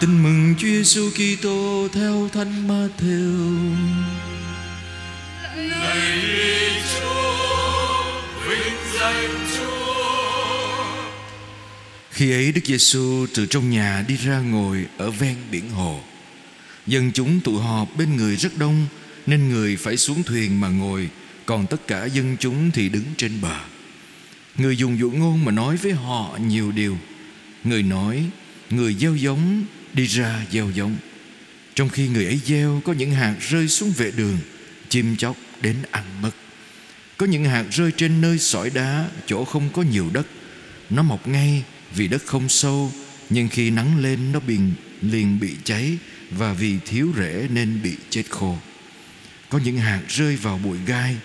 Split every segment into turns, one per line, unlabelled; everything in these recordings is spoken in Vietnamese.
Tin mừng Chúa Giêsu Kitô theo Thánh Matthew.
Lạy Chúa, vinh danh Chúa.
Khi ấy Đức Giêsu từ trong nhà đi ra ngồi ở ven biển hồ. Dân chúng tụ họp bên người rất đông nên người phải xuống thuyền mà ngồi, còn tất cả dân chúng thì đứng trên bờ. Người dùng dụ ngôn mà nói với họ nhiều điều. Người nói, người gieo giống đi ra gieo giống. Trong khi người ấy gieo có những hạt rơi xuống vệ đường, chim chóc đến ăn mất. Có những hạt rơi trên nơi sỏi đá, chỗ không có nhiều đất. Nó mọc ngay vì đất không sâu, nhưng khi nắng lên nó bị, liền bị cháy và vì thiếu rễ nên bị chết khô. Có những hạt rơi vào bụi gai,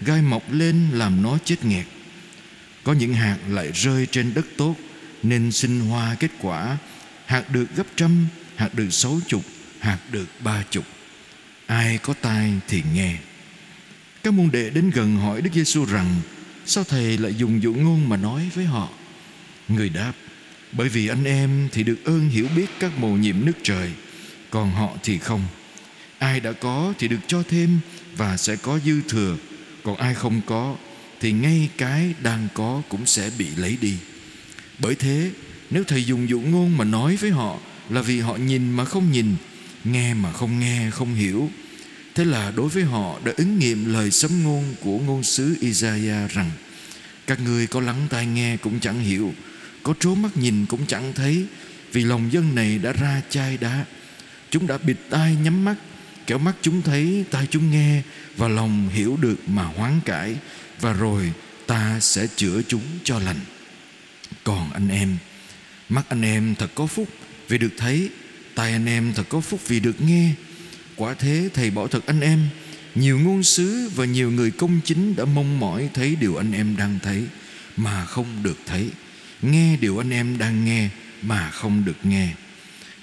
gai mọc lên làm nó chết nghẹt. Có những hạt lại rơi trên đất tốt nên sinh hoa kết quả. Hạt được gấp trăm, hạt được sáu chục, hạt được ba chục. Ai có tai thì nghe. Các môn đệ đến gần hỏi Đức Giêsu rằng Sao Thầy lại dùng dụ ngôn mà nói với họ Người đáp Bởi vì anh em thì được ơn hiểu biết các mầu nhiệm nước trời Còn họ thì không Ai đã có thì được cho thêm Và sẽ có dư thừa Còn ai không có Thì ngay cái đang có cũng sẽ bị lấy đi Bởi thế nếu Thầy dùng dụ ngôn mà nói với họ Là vì họ nhìn mà không nhìn Nghe mà không nghe không hiểu. Thế là đối với họ đã ứng nghiệm lời sấm ngôn của ngôn sứ Isaiah rằng Các ngươi có lắng tai nghe cũng chẳng hiểu Có trố mắt nhìn cũng chẳng thấy Vì lòng dân này đã ra chai đá. Chúng đã bịt tai nhắm mắt Kẻo mắt chúng thấy, tai chúng nghe Và lòng hiểu được mà hoán cải Và rồi ta sẽ chữa chúng cho lành. Còn anh em Mắt anh em thật có phúc vì được thấy, Tai anh em thật có phúc vì được nghe. Quả thế thầy bảo thật anh em, Nhiều ngôn sứ và nhiều người công chính Đã mong mỏi thấy điều anh em đang thấy, Mà không được thấy. Nghe điều anh em đang nghe, Mà không được nghe.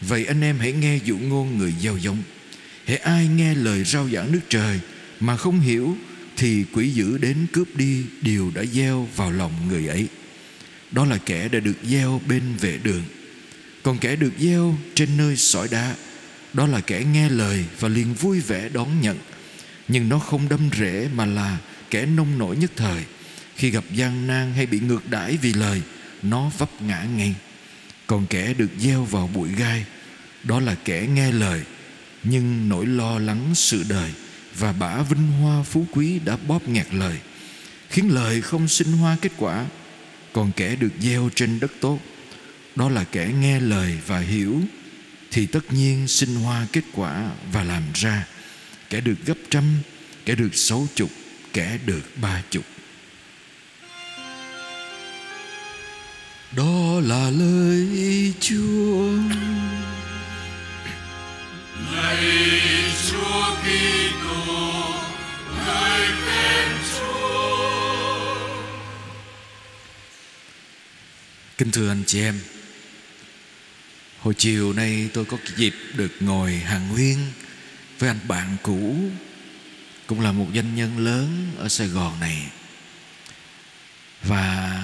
Vậy anh em hãy nghe dụ ngôn người gieo giống. Hãy ai nghe lời rao giảng nước trời Mà không hiểu, Thì quỷ dữ đến cướp đi Điều đã gieo vào lòng người ấy. Đó là kẻ đã được gieo bên vệ đường. Còn kẻ được gieo trên nơi sỏi đá, đó là kẻ nghe lời và liền vui vẻ đón nhận. Nhưng nó không đâm rễ mà là kẻ nông nổi nhất thời. Khi gặp gian nan hay bị ngược đãi vì lời, nó vấp ngã ngay. Còn kẻ được gieo vào bụi gai, đó là kẻ nghe lời, nhưng nỗi lo lắng sự đời và bả vinh hoa phú quý đã bóp nghẹt lời, khiến lời không sinh hoa kết quả còn kẻ được gieo trên đất tốt. Đó là kẻ nghe lời và hiểu, thì tất nhiên sinh hoa kết quả và làm ra. Kẻ được gấp trăm, kẻ được sáu chục, kẻ được ba chục. Đó là lời chúa. Kính thưa anh chị em, hồi chiều nay tôi có dịp được ngồi hàng nguyên với anh bạn cũ, cũng là một doanh nhân lớn ở sài gòn này. Và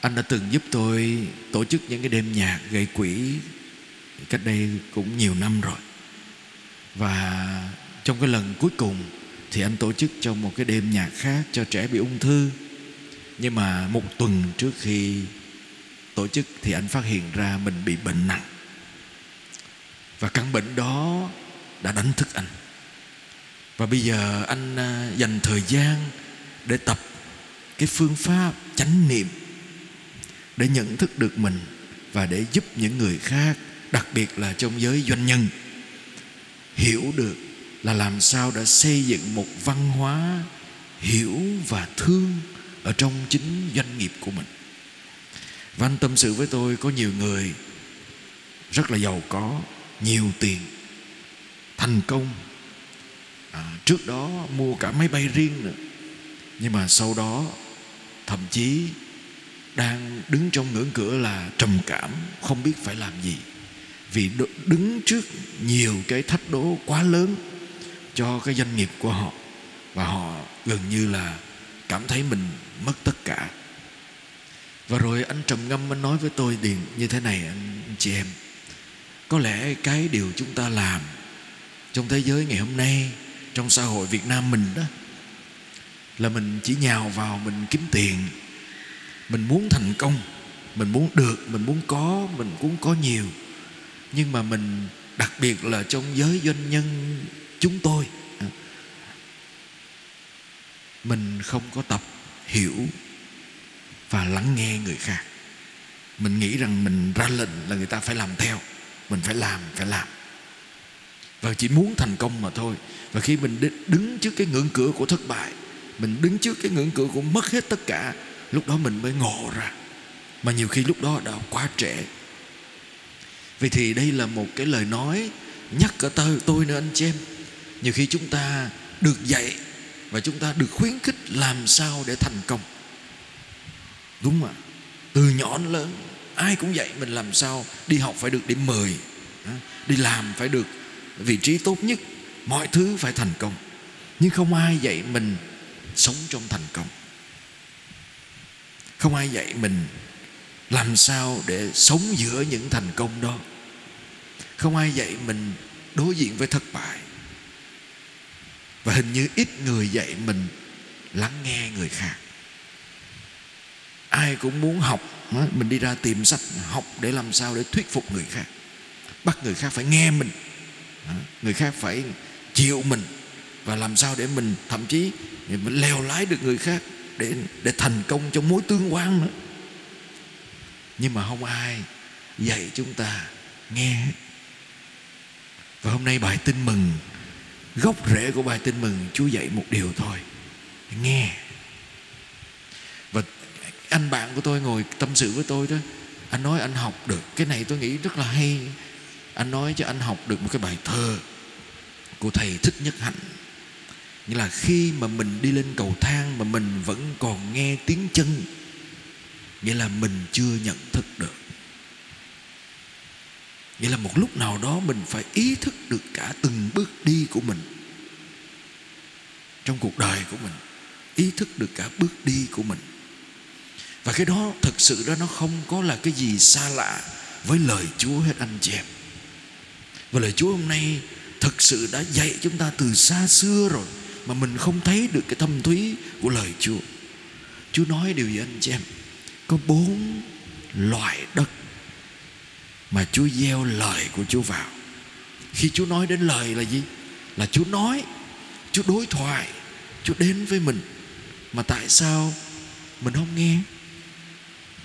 anh đã từng giúp tôi tổ chức những cái đêm nhạc gây quỹ cách đây cũng nhiều năm rồi. Và trong cái lần cuối cùng thì anh tổ chức trong một cái đêm nhạc khác cho trẻ bị ung thư. Nhưng mà một tuần trước khi tổ chức thì anh phát hiện ra mình bị bệnh nặng. Và căn bệnh đó đã đánh thức anh. Và bây giờ anh à, dành thời gian để tập cái phương pháp chánh niệm để nhận thức được mình và để giúp những người khác, đặc biệt là trong giới doanh nhân, hiểu được là làm sao đã xây dựng một văn hóa hiểu và thương ở trong chính doanh nghiệp của mình và anh tâm sự với tôi có nhiều người rất là giàu có nhiều tiền thành công. À, trước đó mua cả máy bay riêng nữa. Nhưng mà sau đó thậm chí đang đứng trong ngưỡng cửa là trầm cảm không biết phải làm gì. Vì đứng trước nhiều cái thách đố quá lớn cho cái doanh nghiệp của họ và họ gần như là cảm thấy mình mất tất cả và rồi anh trầm ngâm, anh nói với tôi điền, như thế này anh chị em. Có lẽ cái điều chúng ta làm trong thế giới ngày hôm nay, trong xã hội việt nam mình đó, là mình chỉ nhào vào, mình kiếm tiền, mình muốn thành công, mình muốn được, mình muốn có, mình muốn có nhiều. Nhưng mà mình, đặc biệt là trong giới doanh nhân chúng tôi, mình không có tập hiểu và lắng nghe người khác. Mình nghĩ rằng mình ra lệnh là người ta phải làm theo. Mình phải làm phải làm. Và chỉ muốn thành công mà thôi. Và khi mình đứng trước cái ngưỡng cửa của thất bại mình đứng trước cái ngưỡng cửa của mất hết tất cả lúc đó mình mới ngộ ra. Mà nhiều khi lúc đó đã quá trễ. Vậy thì đây là một cái lời nói nhắc cả tôi, tôi nữa anh chị em. Nhiều khi chúng ta được dạy và chúng ta được khuyến khích làm sao để thành công đúng không ạ từ nhỏ đến lớn, ai cũng dạy mình làm sao đi học phải được điểm 10 đi làm phải được vị trí tốt nhất. Mọi thứ phải thành công. Nhưng không ai dạy mình sống trong thành công. Không ai dạy mình làm sao để sống giữa những thành công đó. Không ai dạy mình đối diện với thất bại. Và hình như ít người dạy mình lắng nghe người khác ai cũng muốn học mình đi ra tìm sách, học để làm sao để thuyết phục người khác. Bắt người khác phải nghe mình người khác phải chịu mình và làm sao để mình, thậm chí mình leo lái được người khác để để thành công trong mối tương quan nữa. Nhưng mà không ai dạy chúng ta nghe và hôm nay bài tin mừng, gốc rễ của bài tin mừng, Chúa dạy một điều thôi, nghe anh bạn của tôi ngồi tâm sự với tôi đó. Anh nói anh học được. Cái này tôi nghĩ rất là hay. Anh nói cho anh học được một cái bài thơ của thầy thích nhất hạnh. Như là khi mà mình đi lên cầu thang mà mình vẫn còn nghe tiếng chân, nghĩa là mình chưa nhận thức được. Nghĩa là một lúc nào đó mình phải ý thức được cả từng bước đi của mình trong cuộc đời của mình, ý thức được cả bước đi của mình và cái đó thực sự đó nó không có là cái gì xa lạ với lời Chúa hết anh chị em và lời Chúa hôm nay thực sự đã dạy chúng ta từ xa xưa rồi mà mình không thấy được cái thâm thúy của lời Chúa. Chúa nói điều gì anh chị em? Có bốn loại đất mà Chúa gieo lời của Chúa vào. Khi Chúa nói đến lời là gì? Là Chúa nói, Chúa đối thoại, Chúa đến với mình. Mà tại sao mình không nghe?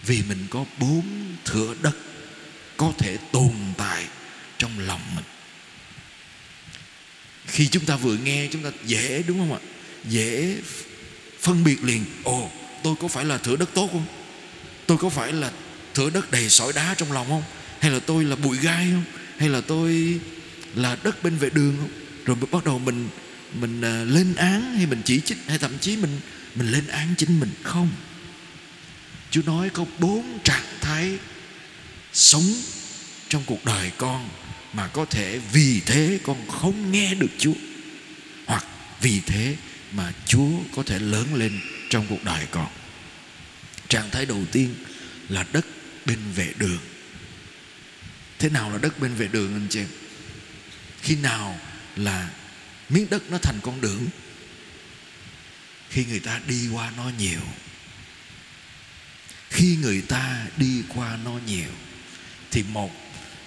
Vì mình có bốn thửa đất có thể tồn tại trong lòng mình. Khi chúng ta vừa nghe, chúng ta dễ, đúng không ạ? Dễ phân biệt liền. Ồ, tôi có phải là thửa đất tốt không? Tôi có phải là thửa đất đầy sỏi đá trong lòng không? Hay là tôi là bụi gai không? Hay là tôi là đất bên vệ đường không? Rồi bắt đầu mình mình à, lên án hay mình chỉ trích hay thậm chí mình mình lên án chính mình. Không. Chúa nói có bốn trạng thái sống trong cuộc đời con mà có thể vì thế con không nghe được Chúa, hoặc vì thế mà Chúa có thể lớn lên trong cuộc đời con. Trạng thái đầu tiên là đất bên vệ đường. Thế nào là đất bên vệ đường anh chị em? Khi nào là miếng đất nó thành con đường? Khi người ta đi qua nó nhiều. Khi người ta đi qua nó nhiều, thì một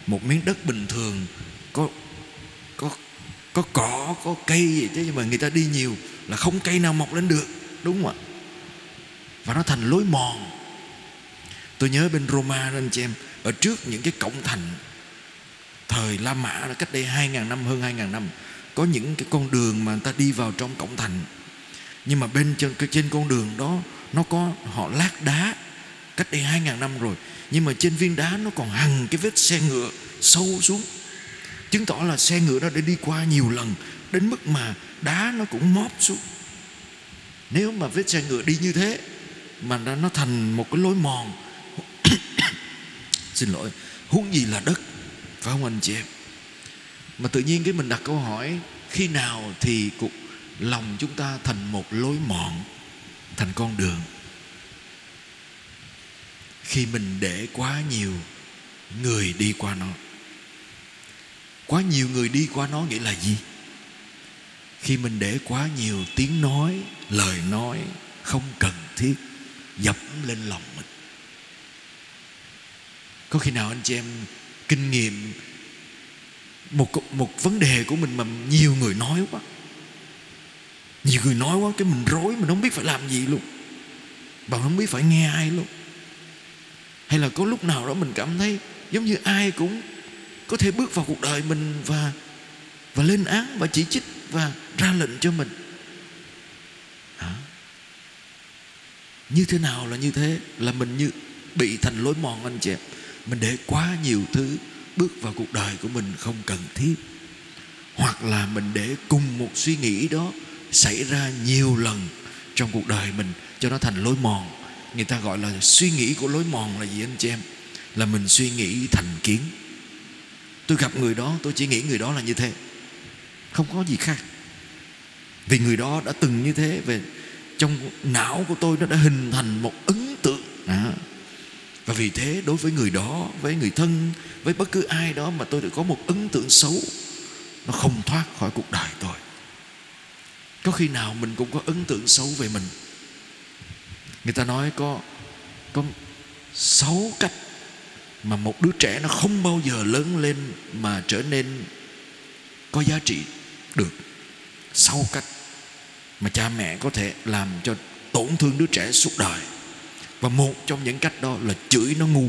một miếng đất bình thường có có có cỏ, có cây gì chứ, nhưng mà người ta đi nhiều là không cây nào mọc lên được, đúng không ạ? Và nó thành lối mòn. Tôi nhớ bên Roma đó, anh chị em, ở trước những cái cổng thành thời La Mã là cách đây hai ngàn năm, hơn hai ngàn năm, có những cái con đường mà người ta đi vào trong cổng thành. Nhưng mà bên trên trên con đường đó, nó có, họ lát đá cách đây hai ngàn năm rồi. Nhưng mà trên viên đá nó còn hằn cái vết xe ngựa sâu xuống. Chứng tỏ là xe ngựa nó đã đi qua nhiều lần, đến mức mà đá nó cũng móp xuống. Nếu mà vết xe ngựa đi như thế, mà nó thành một cái lối mòn. Xin lỗi, huống gì là đất, phải không anh chị em? Mà tự nhiên cái mình đặt câu hỏi, khi nào thì cuộc lòng chúng ta thành một lối mòn, thành con đường? Khi mình để quá nhiều người đi qua nó. Quá nhiều người đi qua nó nghĩa là gì? Khi mình để quá nhiều tiếng nói, lời nói không cần thiết, dập lên lòng mình. Có khi nào anh chị em kinh nghiệm một một vấn đề của mình mà nhiều người nói quá? Nhiều người nói quá, cái mình rối, mình không biết phải làm gì luôn. Bạn không biết phải nghe ai luôn hay là có lúc nào đó mình cảm thấy giống như ai cũng có thể bước vào cuộc đời mình và và lên án và chỉ trích và ra lệnh cho mình? Hả? như thế nào là như thế? Là mình như bị thành lối mòn anh chị em. Mình để quá nhiều thứ bước vào cuộc đời của mình không cần thiết. Hoặc là mình để cùng một suy nghĩ đó xảy ra nhiều lần trong cuộc đời mình cho nó thành lối mòn người ta gọi là suy nghĩ của lối mòn là gì anh chị em? Là mình suy nghĩ thành kiến. Tôi gặp người đó, tôi chỉ nghĩ người đó là như thế. Không có gì khác. Vì người đó đã từng như thế, về trong não của tôi nó đã hình thành một ấn tượng. À. và vì thế, đối với người đó, với người thân, với bất cứ ai đó mà tôi đã có một ấn tượng xấu, nó không thoát khỏi cuộc đời tôi. Có khi nào mình cũng có ấn tượng xấu về mình? Người ta nói có có sáu cách mà một đứa trẻ nó không bao giờ lớn lên mà trở nên có giá trị được. Sáu cách mà cha mẹ có thể làm cho tổn thương đứa trẻ suốt đời. Và một trong những cách đó là chửi nó ngu.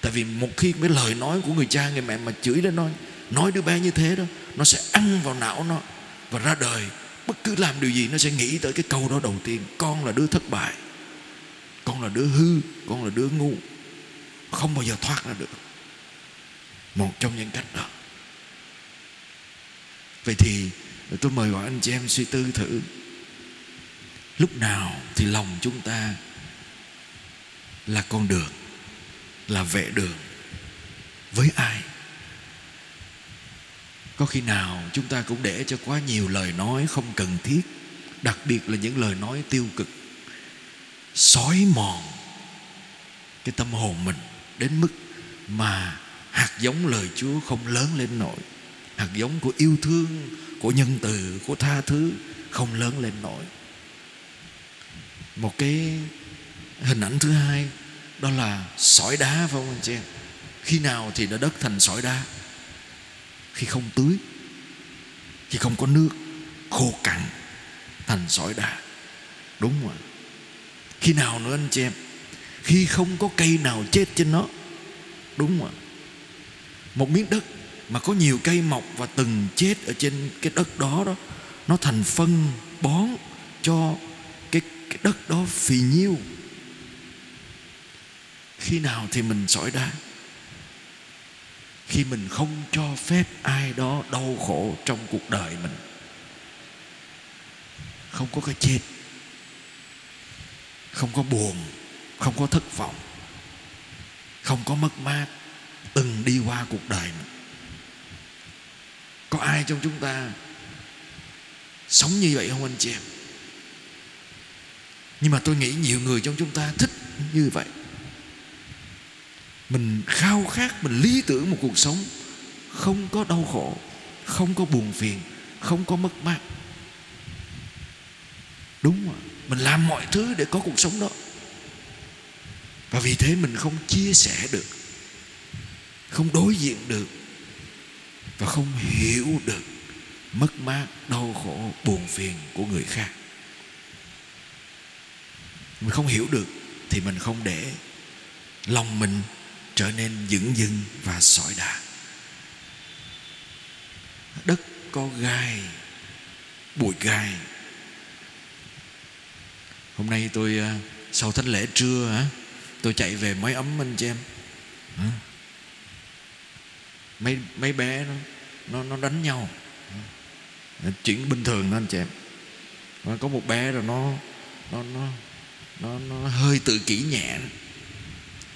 Tại vì một khi cái lời nói của người cha, người mẹ mà chửi nó nói nói đứa bé như thế đó, nó sẽ ăn vào não nó và ra đời bất cứ làm điều gì nó sẽ nghĩ tới cái câu đó đầu tiên. Con là đứa thất bại. Con là đứa hư. Con là đứa ngu. Không bao giờ thoát ra được. Một trong những cách đó. Vậy thì tôi mời gọi anh chị em suy tư thử. Lúc nào thì lòng chúng ta là con đường, là vệ đường? Với ai? Có khi nào chúng ta cũng để cho quá nhiều lời nói không cần thiết, đặc biệt là những lời nói tiêu cực, xói mòn cái tâm hồn mình đến mức mà hạt giống lời Chúa không lớn lên nổi, hạt giống của yêu thương, của nhân từ, của tha thứ không lớn lên nổi. Một cái hình ảnh thứ hai đó là sỏi đá phải không anh chị em? Khi nào thì nó đất thành sỏi đá? Khi không tưới khi không có nước khô cằn thành sỏi đá. Đúng rồi. Khi nào nữa anh chị em? Khi không có cây nào chết trên nó. Đúng rồi. Một miếng đất mà có nhiều cây mọc và từng chết ở trên cái đất đó đó nó thành phân bón cho cái, cái đất đó phì nhiêu. Khi nào thì mình sỏi đá? Khi mình không cho phép ai đó đau khổ trong cuộc đời mình. Không có cái chết. Không có buồn. Không có thất vọng. Không có mất mát. Từng đi qua cuộc đời mình. Có ai trong chúng ta sống như vậy không anh chị em? Nhưng mà tôi nghĩ nhiều người trong chúng ta thích như vậy mình khao khát, mình lý tưởng một cuộc sống. Không có đau khổ, không có buồn phiền, không có mất mát. Đúng rồi, mình làm mọi thứ để có cuộc sống đó. Và vì thế mình không chia sẻ được, không đối diện được, và không hiểu được mất mát, đau khổ, buồn phiền của người khác. Mình không hiểu được thì mình không để lòng mình trở nên dững dưng và sỏi đá đất có gai, bụi gai. Hôm nay tôi ờ, sau thánh lễ trưa, hả, tôi chạy về máy ấm anh chị em. Mấy mấy bé nó nó nó đánh nhau. Chuyện bình thường đó anh chị em. Có một bé rồi nó nó nó nó nó hơi tự kỷ nhẹ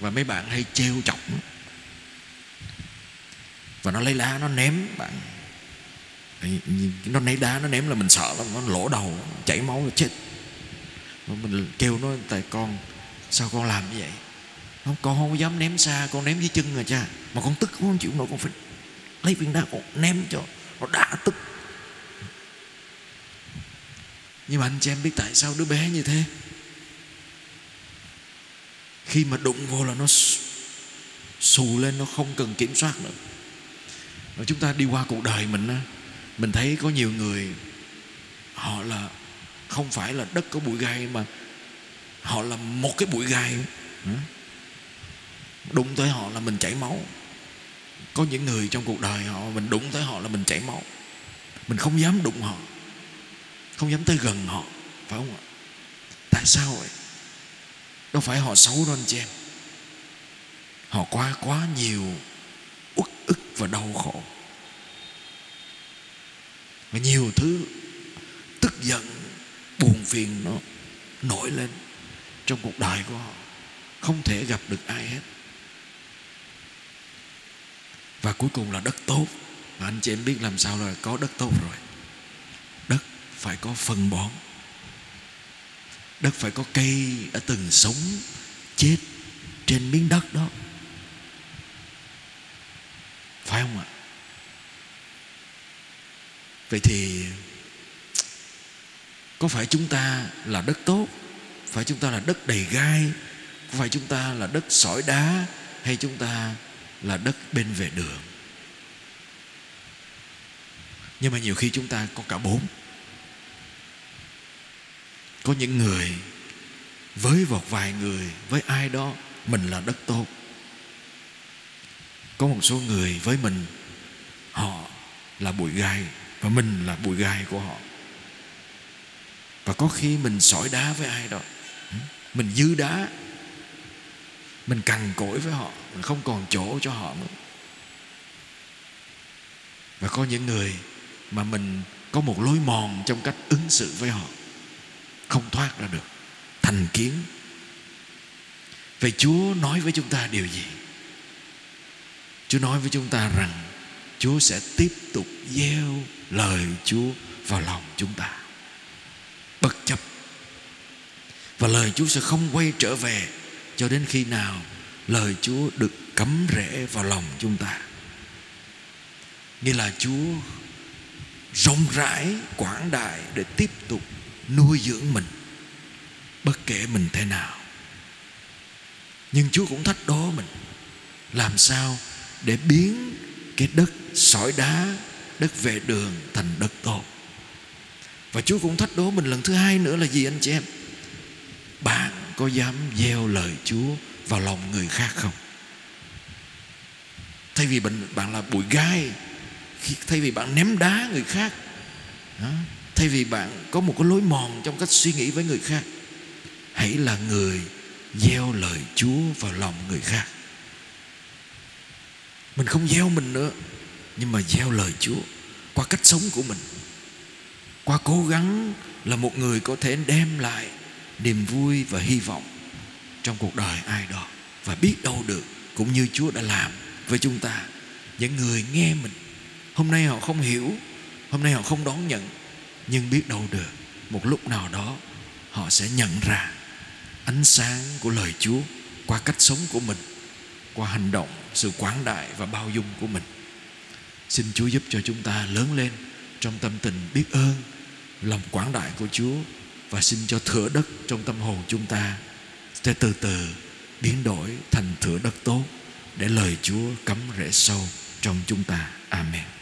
và mấy bạn hay trêu chọc nó. Và nó lấy đá nó ném bạn. Nó lấy đá nó ném là mình sợ lắm, nó lỗ đầu, chảy máu là chết. Mình kêu nó, tại con, sao con làm như vậy? Không, con không dám ném xa, con ném dưới chân rồi cha. Mà con tức, con không chịu nổi, con phải lấy viên đá, con ném cho nó đã tức. Nhưng mà anh chị em biết tại sao đứa bé như thế? Khi mà đụng vô là nó xù lên, nó không cần kiểm soát nữa. Rồi chúng ta đi qua cuộc đời mình á, mình thấy có nhiều người, họ là không phải là đất có bụi gai mà họ là một cái bụi gai. Đụng tới họ là mình chảy máu. Có những người trong cuộc đời họ, mình đụng tới họ là mình chảy máu. Mình không dám đụng họ. Không dám tới gần họ, phải không ạ? Tại sao vậy? Đâu phải họ xấu đâu anh chị em. Họ qua quá nhiều uất ức và đau khổ. Và nhiều thứ tức giận, buồn phiền nó nổi lên trong cuộc đời của họ. Không thể gặp được ai hết. Và cuối cùng là đất tốt. Mà anh chị em biết làm sao là có đất tốt rồi. Đất phải có phân bón đất phải có cây đã từng sống, chết trên miếng đất đó. Phải không ạ? Vậy thì có phải chúng ta là đất tốt? Phải chúng ta là đất đầy gai? Có phải chúng ta là đất sỏi đá? Hay chúng ta là đất bên vệ đường? Nhưng mà nhiều khi chúng ta có cả bốn có những người với một vài người, với ai đó, mình là đất tốt. Có một số người với mình, họ là bụi gai và mình là bụi gai của họ. Và có khi mình sỏi đá với ai đó. Mình dư đá, mình cằn cỗi với họ, mình không còn chỗ cho họ nữa. Và có những người mà mình có một lối mòn trong cách ứng xử với họ không thoát ra được. Thành kiến. Vậy chúa nói với chúng ta điều gì? Chúa nói với chúng ta rằng chúa sẽ tiếp tục gieo lời chúa vào lòng chúng ta. Bất chấp. Và lời chúa sẽ không quay trở về cho đến khi nào lời chúa được cắm rễ vào lòng chúng ta. Nghĩa là chúa rộng rãi, quảng đại để tiếp tục nuôi dưỡng mình bất kể mình thế nào. Nhưng chúa cũng thách đố mình làm sao để biến cái đất sỏi đá đất về đường thành đất tốt. Và chúa cũng thách đố mình lần thứ hai nữa là gì anh chị em? Bạn có dám gieo lời chúa vào lòng người khác không? Thay vì bạn, bạn là bụi gai thay vì bạn ném đá người khác thay vì bạn có một cái lối mòn trong cách suy nghĩ với người khác, hãy là người gieo lời chúa vào lòng người khác. Mình không gieo mình nữa, nhưng mà gieo lời chúa qua cách sống của mình. Qua cố gắng là một người có thể đem lại niềm vui và hy vọng trong cuộc đời ai đó và biết đâu được cũng như Chúa đã làm với chúng ta. Những người nghe mình, hôm nay họ không hiểu, hôm nay họ không đón nhận nhưng biết đâu được, một lúc nào đó, họ sẽ nhận ra ánh sáng của lời Chúa qua cách sống của mình, qua hành động, sự quảng đại và bao dung của mình xin Chúa giúp cho chúng ta lớn lên trong tâm tình biết ơn, lòng quảng đại của Chúa và xin cho thửa đất trong tâm hồn chúng ta sẽ từ từ biến đổi thành thửa đất tốt để lời Chúa cắm rễ sâu trong chúng ta. Amen.